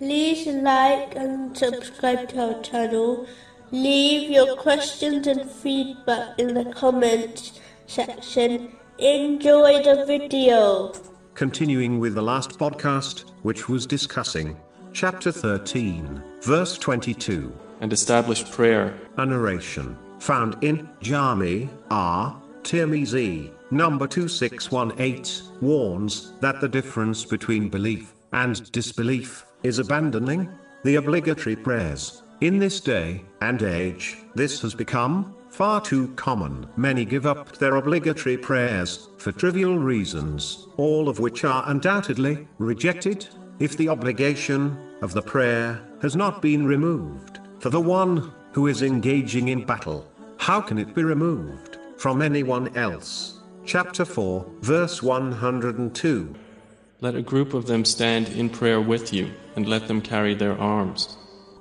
like and subscribe to our channel. Leave your questions and feedback in the comments section. Enjoy the video. Continuing with the last podcast, which was discussing chapter 13, verse 22, and established prayer. a narration found in Jami R. Tirmizi, number 2618, warns that the difference between belief and disbelief is abandoning the obligatory prayers. In this day and age, this has become far too common. Many give up their obligatory prayers for trivial reasons, all of which are undoubtedly rejected if the obligation of the prayer has not been removed. For the one who is engaging in battle, how can it be removed from anyone else? Chapter 4, verse 102. Let a group of them stand in prayer with you, and let them carry their arms.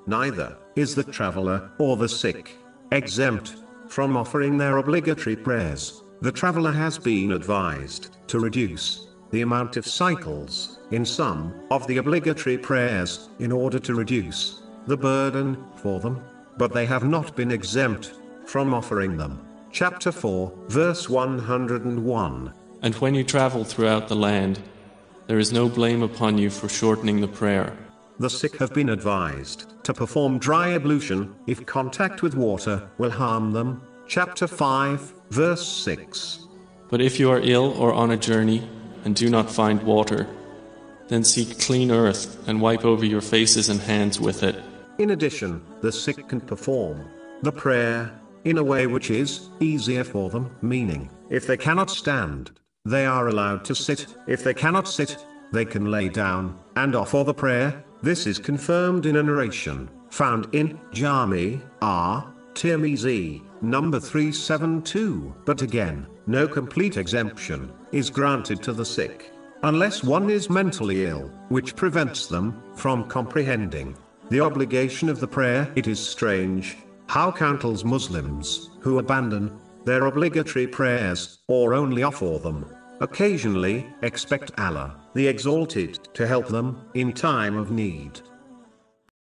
Neither is the traveler or the sick exempt from offering their obligatory prayers. The traveler has been advised to reduce the amount of cycles in some of the obligatory prayers in order to reduce the burden for them, but they have not been exempt from offering them. Chapter 4, verse 101. And when you travel throughout the land, there is no blame upon you for shortening the prayer. The sick have been advised to perform dry ablution if contact with water will harm them. Chapter 5, verse 6. But if you are ill or on a journey and do not find water, then seek clean earth and wipe over your faces and hands with it. In addition, the sick can perform the prayer in a way which is easier for them, meaning, if they cannot stand, they are allowed to sit. If they cannot sit, they can lay down and offer the prayer. This is confirmed in a narration found in Jami R. Tirmizi, number 372. But again, no complete exemption is granted to the sick, unless one is mentally ill, which prevents them from comprehending the obligation of the prayer. It is strange how countless Muslims who abandon their obligatory prayers or only offer them occasionally expect Allah, the Exalted, to help them in time of need.